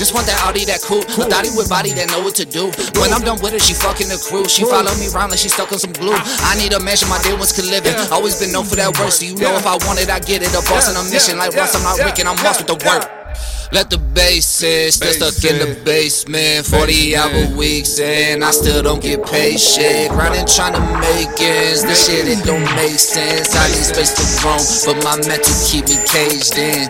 Just want that Audi, that cool. A thotty with body that know what to do. When I'm done with her, she fucking the crew. She follow me around like she stuck on some glue. I need a mansion, my dear ones could live in. Always been known for that work, so you know if I want it, I get it. A boss on a mission, like Russ, I'm not Rick and I'm lost with the work. Let the bass in, still stuck in the basement. 40 hour weeks and I still don't get paid shit. Grinding trying to make ends, this shit it don't make sense. I need space to roam, but my mental keep me caged in.